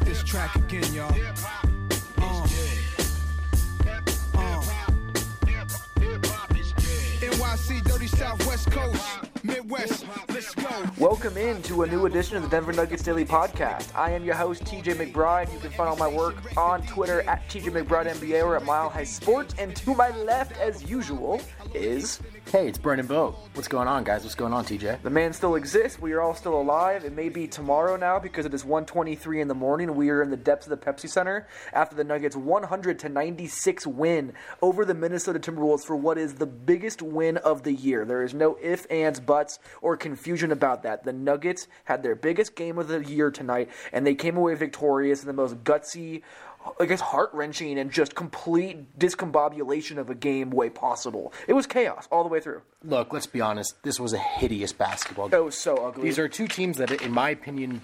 this track again, y'all. Uh. Uh. NYC, dirty Southwest Coast, Midwest, let's go. Welcome in to a new edition of the Denver Nuggets Daily Podcast. I am your host, TJ McBride. You can find all my work on Twitter at TJ McBride NBA or at Mile High Sports. And to my left, as usual, is Hey, it's Brendan Vogt. What's going on, guys? What's going on, TJ? the man still exists. We are all still alive. It may be tomorrow now because it is 1:23 in the morning. We are in the depths of the Pepsi Center after the Nuggets 100 to 96 win over the Minnesota Timberwolves for what is the biggest win of the year. There is no ifs, ands, buts, or confusion about that. The Nuggets had their biggest game of the year tonight, and they came away victorious in the most gutsy. I guess heart wrenching and just complete discombobulation of a game way possible. It was chaos all the way through. Look, let's be honest. This was a hideous basketball game. It was so ugly. These are two teams that, in my opinion,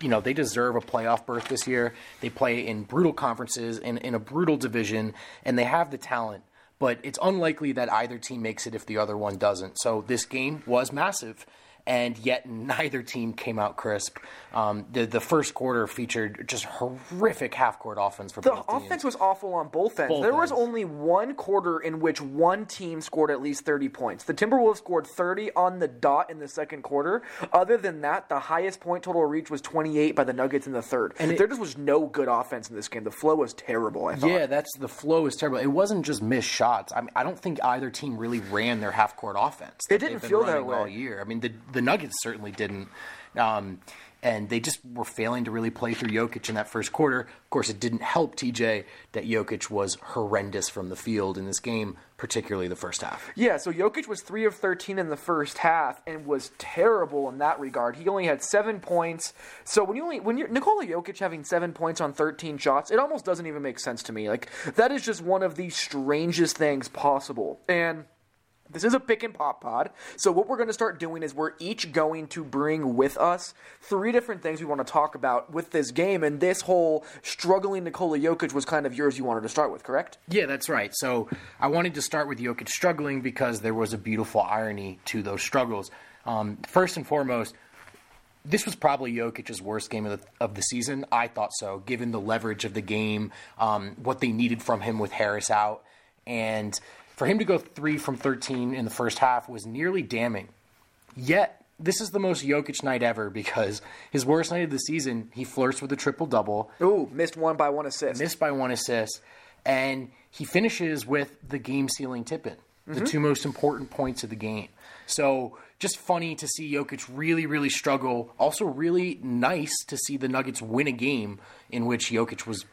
you know, they deserve a playoff berth this year. They play in brutal conferences, in, in a brutal division, and they have the talent. But it's unlikely that either team makes it if the other one doesn't. So this game was massive, and yet neither team came out crisp. Um, the the first quarter featured just horrific half court offense for The both teams. offense was awful on both ends. Both there was only one quarter in which one team scored at least 30 points. The Timberwolves scored 30 on the dot in the second quarter. Other than that, the highest point total reached was 28 by the Nuggets in the third. And it- there just was no good offense in this game. The flow was terrible, I thought. Yeah, that's the flow is terrible. It wasn't just missed shots. I mean, I don't think either team really ran their half court offense. It didn't feel that way. all year. I mean, the the Nuggets certainly didn't. Um, and they just were failing to really play through Jokic in that first quarter. Of course, it didn't help TJ that Jokic was horrendous from the field in this game, particularly the first half. Yeah, so Jokic was 3 of 13 in the first half and was terrible in that regard. He only had 7 points. So when you only when you're Nikola Jokic having 7 points on 13 shots, it almost doesn't even make sense to me. Like that is just one of the strangest things possible. And this is a pick and pop pod. So what we're going to start doing is we're each going to bring with us three different things we want to talk about with this game and this whole struggling Nikola Jokic was kind of yours you wanted to start with, correct? Yeah, that's right. So I wanted to start with Jokic struggling because there was a beautiful irony to those struggles. Um, first and foremost, this was probably Jokic's worst game of the, of the season. I thought so, given the leverage of the game, um, what they needed from him with Harris out, and for him to go three from 13 in the first half was nearly damning. Yet, this is the most Jokic night ever because his worst night of the season, he flirts with a triple double, Ooh, missed one by one assist. missed by one assist, and he finishes with the game sealing tip in, the mm-hmm. two most important points of the game. So just funny to see Jokic really, really struggle. Also, really nice to see the Nuggets win a game in which Jokic was,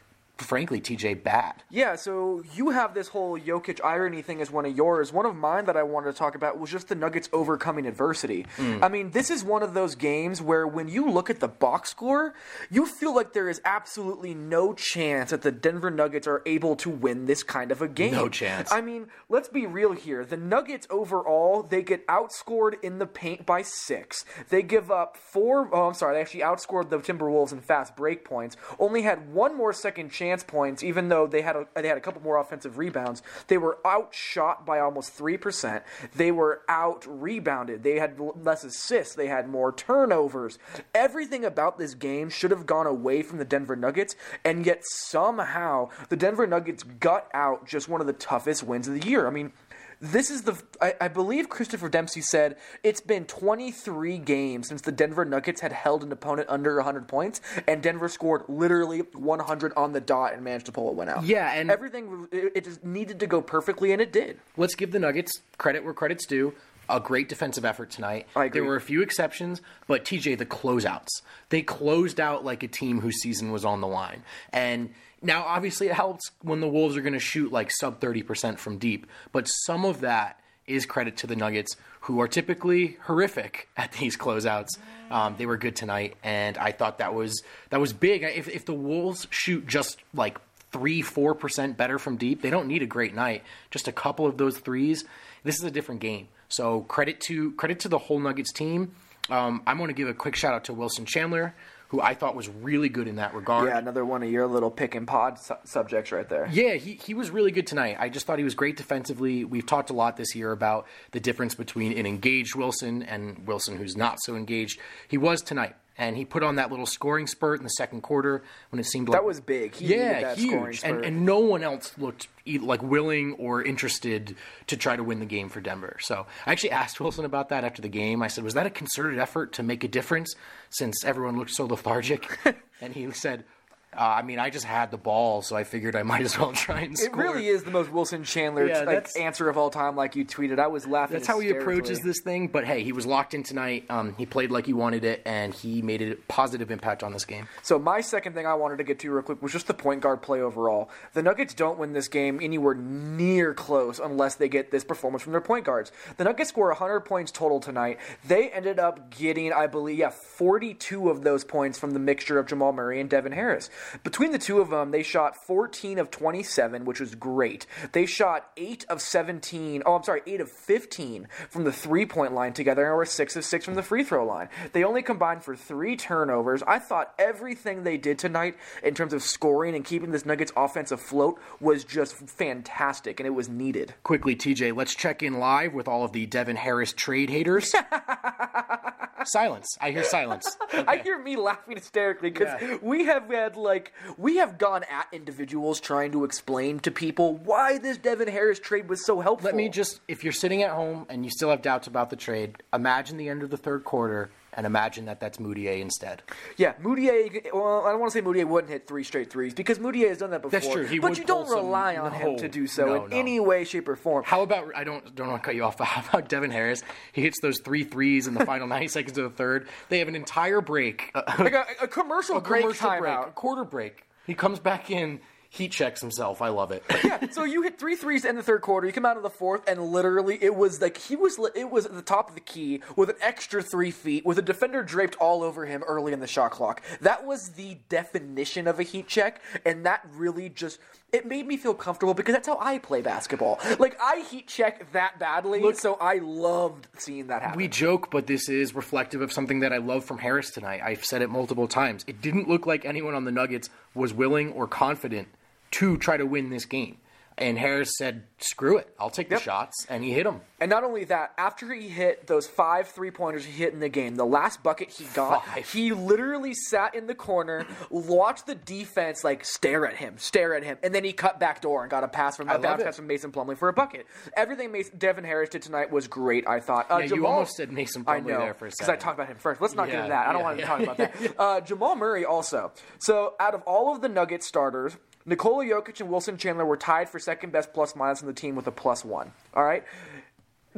frankly, TJ bad. Yeah, so you have this whole Jokic irony thing as one of yours. One of mine that I wanted to talk about was just the Nuggets overcoming adversity. Mm. I mean, this is one of those games where when you look at the box score, you feel like there is absolutely no chance that the Denver Nuggets are able to win this kind of a game. No chance. I mean, let's be real here. The Nuggets overall, they get outscored in the paint by six. They give up four oh I'm sorry, they actually outscored the Timberwolves in fast break points. Only had one more second chance points, even though they had a, they had a couple more offensive rebounds. They were outshot by almost three percent. They were out rebounded. They had less assists. They had more turnovers. Everything about this game should have gone away from the Denver Nuggets, and yet somehow the Denver Nuggets got out just one of the toughest wins of the year. I mean, this is the I, I believe Christopher Dempsey said it's been 23 games since the Denver Nuggets had held an opponent under 100 points, and Denver scored literally 100 on the dot and managed to pull it one out. Yeah, and- everything it, it just needed to go perfectly, and it did. Let's give the Nuggets credit where credit's due. A great defensive effort tonight. I agree. There were a few exceptions, but TJ, the closeouts. They closed out like a team whose season was on the line. And now, obviously, it helps when the Wolves are going to shoot like sub 30% from deep, but some of that is credit to the Nuggets, who are typically horrific at these closeouts. Um, they were good tonight, and I thought that was that was big. If, if the Wolves shoot just like three, four percent better from deep. They don't need a great night. Just a couple of those threes. This is a different game. So credit to credit to the whole Nuggets team. Um, I'm going to give a quick shout out to Wilson Chandler, who I thought was really good in that regard. Yeah, another one of your little pick and pod su- subjects right there. Yeah, he, he was really good tonight. I just thought he was great defensively. We've talked a lot this year about the difference between an engaged Wilson and Wilson who's not so engaged. He was tonight. And he put on that little scoring spurt in the second quarter when it seemed like That was big. He yeah, huge. And, and no one else looked like willing or interested to try to win the game for Denver. So I actually asked Wilson about that after the game. I said, "Was that a concerted effort to make a difference since everyone looked so lethargic?" and he said. Uh, I mean, I just had the ball, so I figured I might as well try and score. It really is the most Wilson Chandler Yeah, like, answer of all time, like you tweeted. I was laughing. That's how he approaches this thing. But hey, he was locked in tonight. Um, he played like he wanted it, and he made a positive impact on this game. So my second thing I wanted to get to real quick was just the point guard play overall. The Nuggets don't win this game anywhere near close unless they get this performance from their point guards. The Nuggets score 100 points total tonight. They ended up getting, I believe, yeah, 42 of those points from the mixture of Jamal Murray and Devin Harris. Between the two of them, they shot 14 of 27, which was great. They shot 8 of 17, oh, I'm sorry, 8 of 15 from the three-point line together and were 6 of 6 from the free throw line. They only combined for 3 turnovers. I thought everything they did tonight in terms of scoring and keeping this Nuggets offense afloat was just fantastic and it was needed. Quickly, TJ, let's check in live with all of the Devin Harris trade haters. silence. I hear silence. I hear me laughing hysterically because Yeah. we have had like we have gone at individuals trying to explain to people why this Devin Harris trade was so helpful. Let me just, if you're sitting at home and you still have doubts about the trade, imagine the end of the third quarter and imagine that that's Mudiay instead. yeah, Mudiay. Well, I don't want to say Mudiay wouldn't hit three straight threes because Mudiay has done that before. That's true. He but you don't pull some- rely on him to do so no, in no. any way, shape, or form. How about I don't don't want to cut you off, but how about Devin Harris? He hits those three threes in the final 90 seconds of the third. They have an entire break, a, like a, a commercial a break commercial break, a quarter break. He comes back in, heat checks himself. I love it. yeah, so you hit three threes in the third quarter. You come out of the fourth, and literally, it was like he was. It was at the top of the key with an extra three feet, with a defender draped all over him early in the shot clock. That was the definition of a heat check, and that really just it made me feel comfortable because that's how I play basketball. Like I heat check that badly, so I loved seeing that happen. We joke, but this is reflective of something that I love from Harris tonight. I've said it multiple times. It didn't look like anyone on the Nuggets was willing or confident to try to win this game. And Harris said, "Screw it, I'll take the Yep. shots," and he hit them. And not only that, after he hit those five three pointers he hit in the game, the last bucket he got, Five. he literally sat in the corner, watched the defense like stare at him, stare at him, and then he cut back door and got a pass from a bounce pass from Mason Plumlee for a bucket. Everything Mason, Devin Harris did tonight was great. I thought. Uh, Yeah, you almost said Mason know there for a second because I talked about him first. Let's not get into that. I don't yeah, want to yeah, talk about that. Uh, Jamal Murray also. So out of all of the Nuggets starters. Nikola Jokic and Wilson Chandler were tied for second best plus minus on the team with a plus one. All right.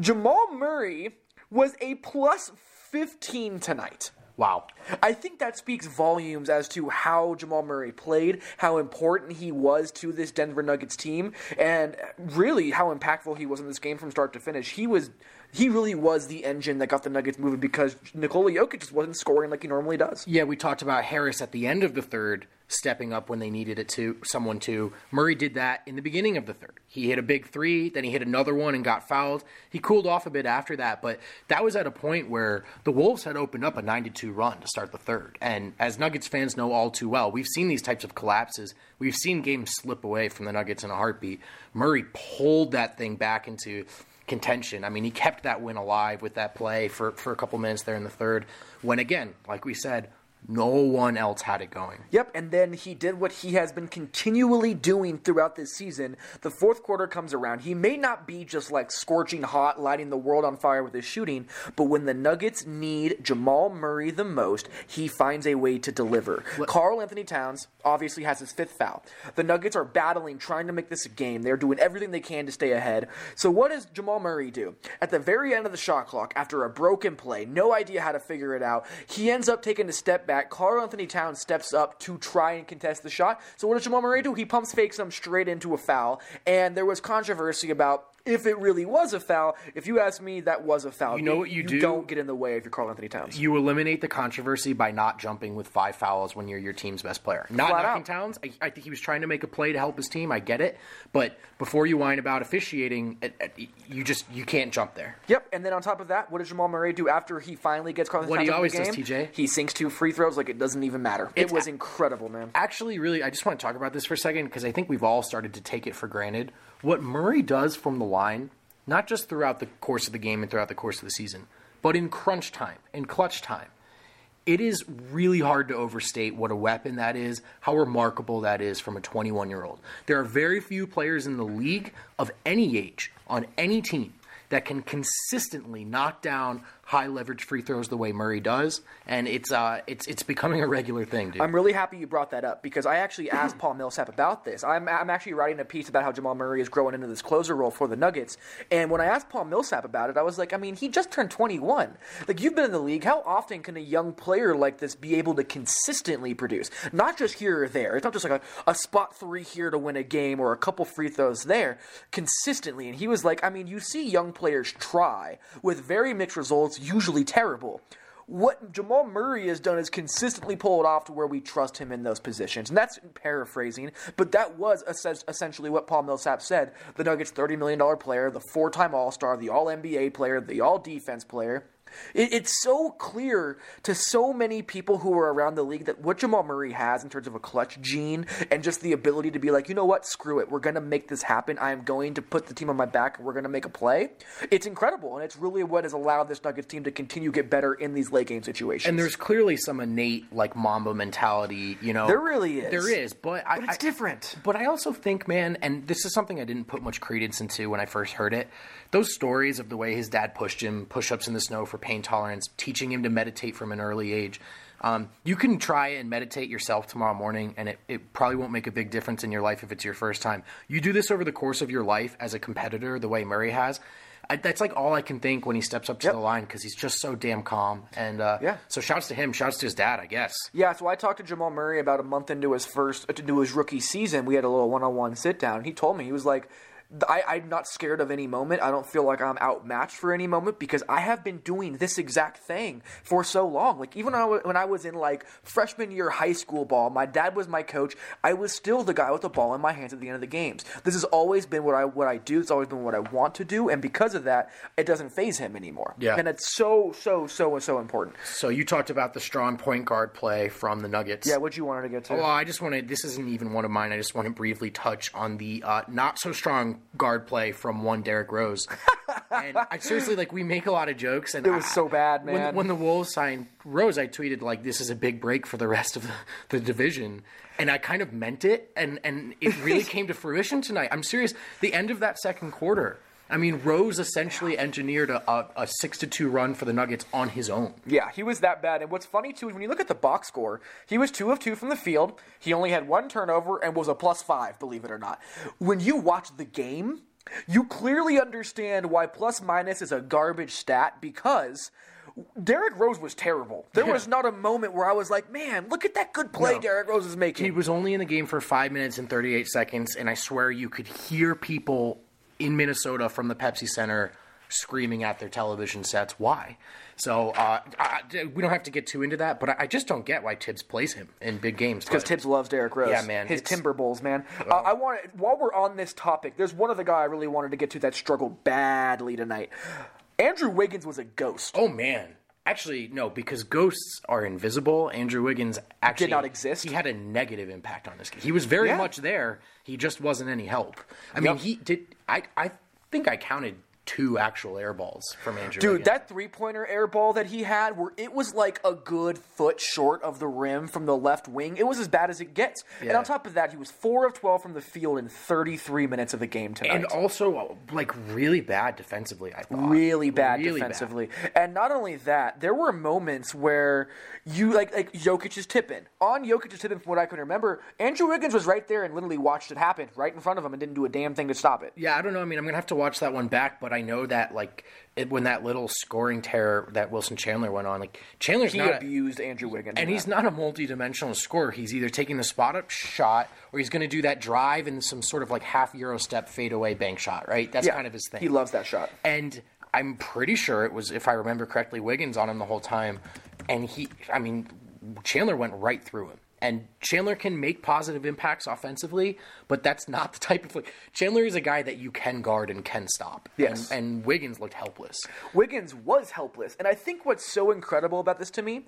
Jamal Murray was a plus 15 tonight. Wow. I think that speaks volumes as to how Jamal Murray played, how important he was to this Denver Nuggets team, and really how impactful he was in this game from start to finish. He was he really was the engine that got the Nuggets moving because Nikola Jokic just wasn't scoring like he normally does. Yeah, we talked about Harris at the end of the third stepping up when they needed it to someone to. Murray did that in the beginning of the third. He hit a big three, then he hit another one and got fouled. He cooled off a bit after that, but that was at a point where the Wolves had opened up a 9-2 run to start the third. And as Nuggets fans know all too well, we've seen these types of collapses. We've seen games slip away from the Nuggets in a heartbeat. Murray pulled that thing back into contention. I mean, he kept that win alive with that play for, for a couple minutes there in the third. When again, like we said, no one else had it going. Yep, and then he did what he has been continually doing throughout this season. The fourth quarter comes around. He may not be just like scorching hot, lighting the world on fire with his shooting, but when the Nuggets need Jamal Murray the most, he finds a way to deliver. Karl-Anthony Towns obviously has his fifth foul. The Nuggets are battling, trying to make this a game. They're doing everything they can to stay ahead. So what does Jamal Murray do? At the very end of the shot clock, after a broken play, no idea how to figure it out, he ends up taking a step back. Karl-Anthony Towns steps up to try and contest the shot. So what does Jamal Murray do? He pumps fakes him straight into a foul. And there was controversy about if it really was a foul. If you ask me, that was a foul. You know what you do? don't get in the way if you're Karl-Anthony Towns. You eliminate the controversy by not jumping with five fouls when you're your team's best player. Not Flat knocking out. Towns. I, I think he was trying to make a play to help his team. I get it, but before you whine about officiating, it, it- you just you can't jump there. Yep, and then on top of that, what does Jamal Murray do after he finally gets Karl-Anthony What he Towns always of does, the game? TJ. He sinks two free throws like it doesn't even matter. It's it was a- incredible, man. Actually, really, I just want to talk about this for a second because I think we've all started to take it for granted. What Murray does from the line, not just throughout the course of the game and throughout the course of the season, but in crunch time, in clutch time, it is really hard to overstate what a weapon that is, how remarkable that is from a 21 year old. There are very few players in the league of any age on any team that can consistently knock down high leverage free throws the way Murray does, and it's uh, it's it's becoming a regular thing, dude. I'm really happy you brought that up because I actually asked Paul Millsap about this. I'm, I'm actually writing a piece about how Jamal Murray is growing into this closer role for the Nuggets. And when I asked Paul Millsap about it, I was like, I mean, he just turned 21. Like, you've been in the league. How often can a young player like this be able to consistently produce? Not just here or there. It's not just like a, a spot three here to win a game or a couple free throws there. Consistently. And he was like, I mean, you see young players try with very mixed results, usually terrible what Jamal Murray has done is consistently pull it off to where we trust him in those positions. And that's paraphrasing, but that was essentially what Paul Millsap said. The Nuggets' $30 million player, the four time All Star, the All NBA player, the All Defense player. It, it's so clear to so many people who are around the league that what Jamal Murray has in terms of a clutch gene and just the ability to be like, you know what, screw it, we're going to make this happen. I am going to put the team on my back and we're going to make a play. It's incredible, and it's really what has allowed this Nuggets team to continue to get better in these late game situations. And there's clearly some innate like Mamba mentality, you know. There really is. There is, but, I, but it's I, different. But I also think, man, and this is something I didn't put much credence into when I first heard it. Those stories of the way his dad pushed him, push-ups in the snow for pain tolerance, teaching him to meditate from an early age. Um, you can try and meditate yourself tomorrow morning, and it, it, probably won't make a big difference in your life if it's your first time. You do this over the course of your life as a competitor, the way Murray has. I, that's like all I can think when he steps up to Yep. the line because he's just so damn calm. And uh, Yeah. so shouts to him, shouts to his dad, I guess. Yeah, so I talked to Jamal Murray about a month into his first, into his rookie season. We had a little one-on-one sit down. He told me he was like, I, I'm not scared of any moment. I don't feel like I'm outmatched for any moment because I have been doing this exact thing for so long. Like even when I, wa- when I was in like freshman year high school ball, my dad was my coach. I was still the guy with the ball in my hands at the end of the games. This has always been what I what I do. It's always been what I want to do, and because of that, it doesn't phase him anymore. Yeah. and it's so so so so important. So you talked about the strong point guard play from the Nuggets. Yeah, what you wanted to get to? Well, I just want to. This isn't even one of mine. I just want to briefly touch on the uh, not so strong guard play from one Derrick Rose. and I seriously like we make a lot of jokes, and It was I- so bad, when- man. When, the Wolves signed Rose, I tweeted like, "This is a big break for the rest of the, the division," and I kind of meant it, and and it really came to fruition tonight. I'm serious. The end of that second quarter. I mean, Rose essentially engineered a, a, a six to two run for the Nuggets on his own. Yeah, he was that bad. And what's funny too is when you look at the box score, he was two of two from the field. He only had one turnover and was a plus five, believe it or not. When you watch the game, you clearly understand why plus minus is a garbage stat because Derrick Rose was terrible. There was not a moment where I was like, man, look at that good play No. Derrick Rose is making. He was only in the game for five minutes and 38 seconds, and I swear you could hear people in Minnesota from the Pepsi Center screaming at their television sets. Why? So uh, I, we don't have to get too into that, but I, I just don't get why Thibs plays him in big games. Because Thibs loves Derrick Rose. Yeah, man, His Timber Bulls, man. Uh, I want while we're on this topic, there's one other guy I really wanted to get to that struggled badly tonight. Andrew Wiggins was a ghost. Oh man. Actually, no, because ghosts are invisible. Andrew Wiggins actually did not exist? He had a negative impact on this game. He was very Yeah. much there. He just wasn't any help. I mean, he did. I I think I counted two actual air balls from Andrew. Dude, Wiggins. that three pointer air ball that he had, where it was like a good foot short of the rim from the left wing, it was as bad as it gets. And on top of that, he was 4 of 12 from the field in 33 minutes of the game tonight. and also uh, like really bad defensively. I thought really bad Really bad. defensively. And not only that, there were moments where you like like Jokic's tipping. On Jokic's tipping, from what I can remember, Andrew Wiggins was right there and literally watched it happen right in front of him and didn't do a damn thing to stop it. Yeah, I don't know. I mean, I'm gonna have to watch that one back, but I know that like it, when that little scoring terror that Wilson Chandler went on, like Chandler's He not. a- abused Andrew Wiggins. and he's not a multi-dimensional scorer. He's either taking the spot up shot or he's going to do that drive and some sort of like half euro step fadeaway bank shot. Right? That's yeah, kind of his thing. He loves that shot. And I'm pretty sure it was, if I remember correctly, Wiggins on him the whole time. And he, I mean, Chandler went right through him. And Chandler can make positive impacts offensively, but that's not the type of like Chandler is a guy that you can guard and can stop. Yes. And, and Wiggins looked helpless. Wiggins was helpless. And I think what's so incredible about this to me,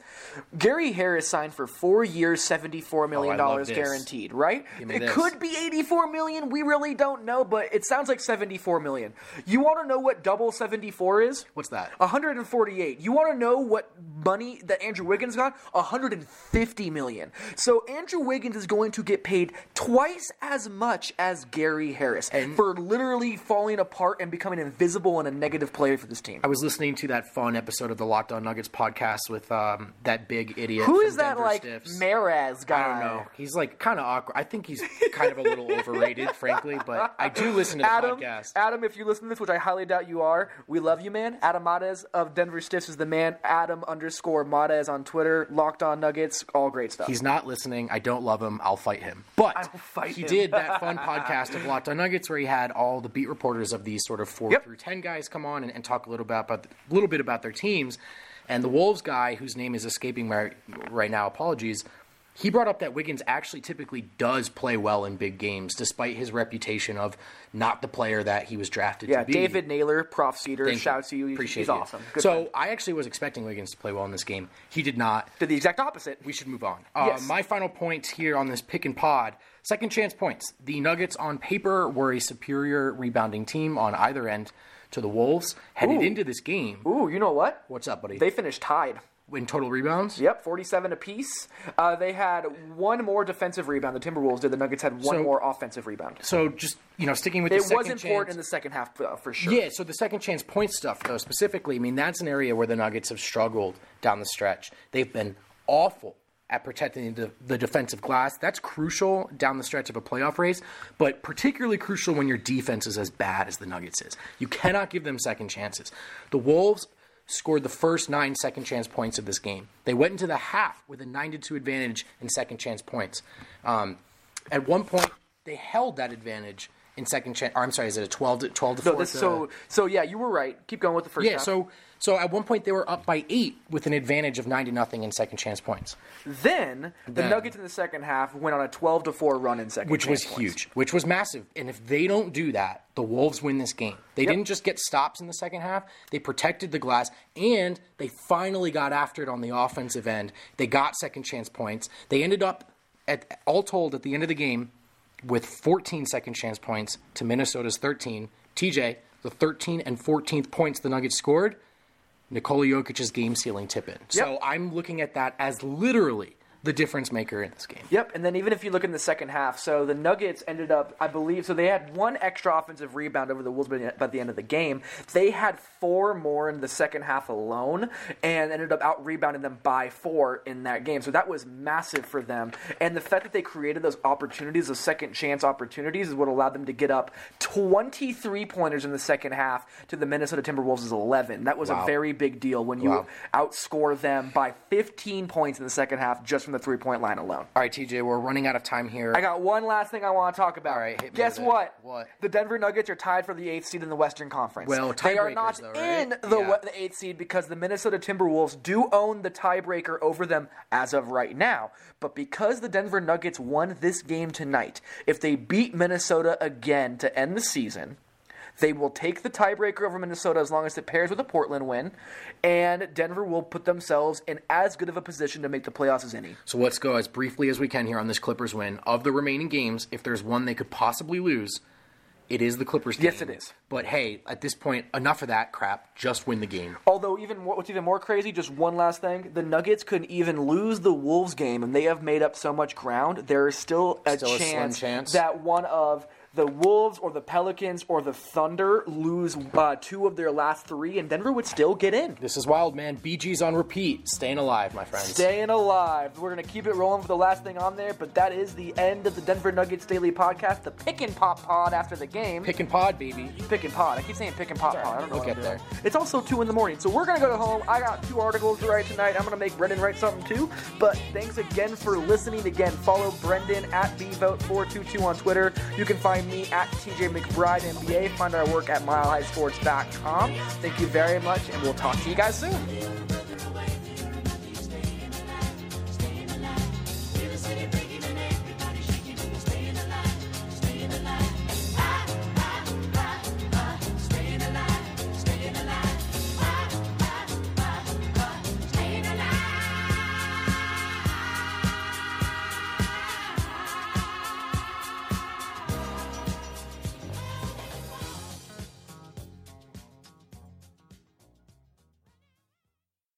Gary Harris signed for four years, $74 million Oh, love this. guaranteed, right? It this. could be 84 million. We really don't know, but it sounds like 74 million. You want to know what double 74 is? What's that? 148. You want to know what money that Andrew Wiggins got? 150 million. So Andrew Wiggins is going to get paid twice as much as Gary Harris and for literally falling apart and becoming invisible and a negative player for this team. I was listening to that fun episode of the Locked On Nuggets podcast with um, that big idiot. Who is that Denver like Stiffs. Mares guy? I don't know. He's like kind of awkward. I think he's kind of a little overrated, frankly. But I do listen to the Adam, podcast. Adam, if you listen to this, which I highly doubt you are, we love you, man. Adam Mares of Denver Stiffs is the man. Adam underscore Mares on Twitter. Locked on Nuggets, all great stuff. He's not listening. I don't love him. I'll fight him. But fight he him. did that fun podcast of Locked On Nuggets where he had all the beat reporters of these sort of four Yep. through ten guys come on and, and talk a little bit about a little bit about their teams. And the Wolves guy, whose name is escaping me right now, apologies. He brought up that Wiggins actually typically does play well in big games, despite his reputation of not the player that he was drafted yeah, to be. David Naylor, Prof. Cedar, Thank shout out to you. He's- Appreciate He's you. awesome. Good so friend. I actually was expecting Wiggins to play well in this game. He did not. did the exact opposite. We should move on. Uh, Yes. My final point here on this pick and pod second chance points. The Nuggets on paper were a superior rebounding team on either end to the Wolves. Headed Ooh. into this game. Ooh, you know what? What's up, buddy? They finished tied. In total rebounds? Yep, 47 apiece. Uh, they had one more defensive rebound. The Timberwolves did. The Nuggets had one So- more offensive rebound. So just, you know, sticking with It was important chance. in the second half, uh, for sure. Yeah, so the second chance point stuff, though, specifically, I mean, that's an area where the Nuggets have struggled down the stretch. They've been awful at protecting the, the defensive glass. That's crucial down the stretch of a playoff race, but particularly crucial when your defense is as bad as the Nuggets is. You cannot give them second chances. The Wolves scored the first nine second chance points of this game. They went into the half with a 9 to 2 advantage in second chance points. Um, at one point, they held that advantage in second chance. Or I'm sorry, is it a 12 to 12 to No, 4? this, so, so yeah, you were right. Keep going with the first Yeah, half. so so at one point they were up by eight with an advantage of nine to nothing in second chance points, Then the Then- Nuggets in the second half went on a 12 to 4 run in second which was points. huge, which was massive. And if they don't do that, the Wolves win this game. They Yep. didn't just get stops in the second half; they protected the glass, and they finally got after it on the offensive end. They got second chance points. They ended up at all told at the end of the game with 14 second chance points to Minnesota's 13. TJ, the 13 and 14th points the Nuggets scored, Nikola Jokic's game sealing tip in. So I'm looking at that as literally the difference maker in this game. Yep, and then even if you look in the second half, so the Nuggets ended up, I believe, so they had one extra offensive rebound over the Wolves by the- end of the game. They had four more in the second half alone, and ended up out rebounding them by four in that game. So that was massive for them. And the fact that they created those opportunities, those second chance opportunities, is what allowed them to get up 23 pointers in the second half to the Minnesota Timberwolves' 11. That was Wow. a very big deal when you Wow. outscore them by 15 points in the second half just from the three point line alone. All right, TJ, we're running out of time here. I got one last thing I want to talk about. All right, hit me Guess with it. what? What? The Denver Nuggets are tied for the eighth seed in the Western Conference. Well, they are tiebreakers, not though, right? in the, Yeah. we- the eighth seed because the Minnesota Timberwolves do own the tiebreaker over them as of right now. But because the Denver Nuggets won this game tonight, if they beat Minnesota again to end the season, they will take the tiebreaker over Minnesota as long as it pairs with a Portland win, and Denver will put themselves in as good of a position to make the playoffs as any. So let's go as briefly as we can here on this Clippers win. Of the remaining games, if there's one they could possibly lose, it is the Clippers game. Yes, it is. But hey, at this point, enough of that crap. Just win the game. Although even more, what's even more crazy, just one last thing, the Nuggets could even lose the Wolves game, and they have made up so much ground. There is still a, Still a slim chance, chance? that one of the Wolves or the Pelicans or the Thunder lose uh, two of their last three, and Denver would still get in. This is wild, man. Bee Gees on repeat. Staying alive, my friends. Staying alive. We're going to keep it rolling for the last thing on there, but that is the end of the Denver Nuggets Daily Podcast, the Pick and Pop Pod after the game. Pick and pod, baby. Pick and Pod. I keep saying Pick and Pop Pod. I don't know We'll what get I'm doing. there. It's also 2 in the morning, so we're going to go to home. I got two articles to write tonight. I'm going to make Brendan write something too. But thanks again for listening. Again, follow Brendan at bvote422 on Twitter. You can find me at TJ McBride NBA. Find our work at milehighsports.com. Thank you very much, and we'll talk to you guys soon.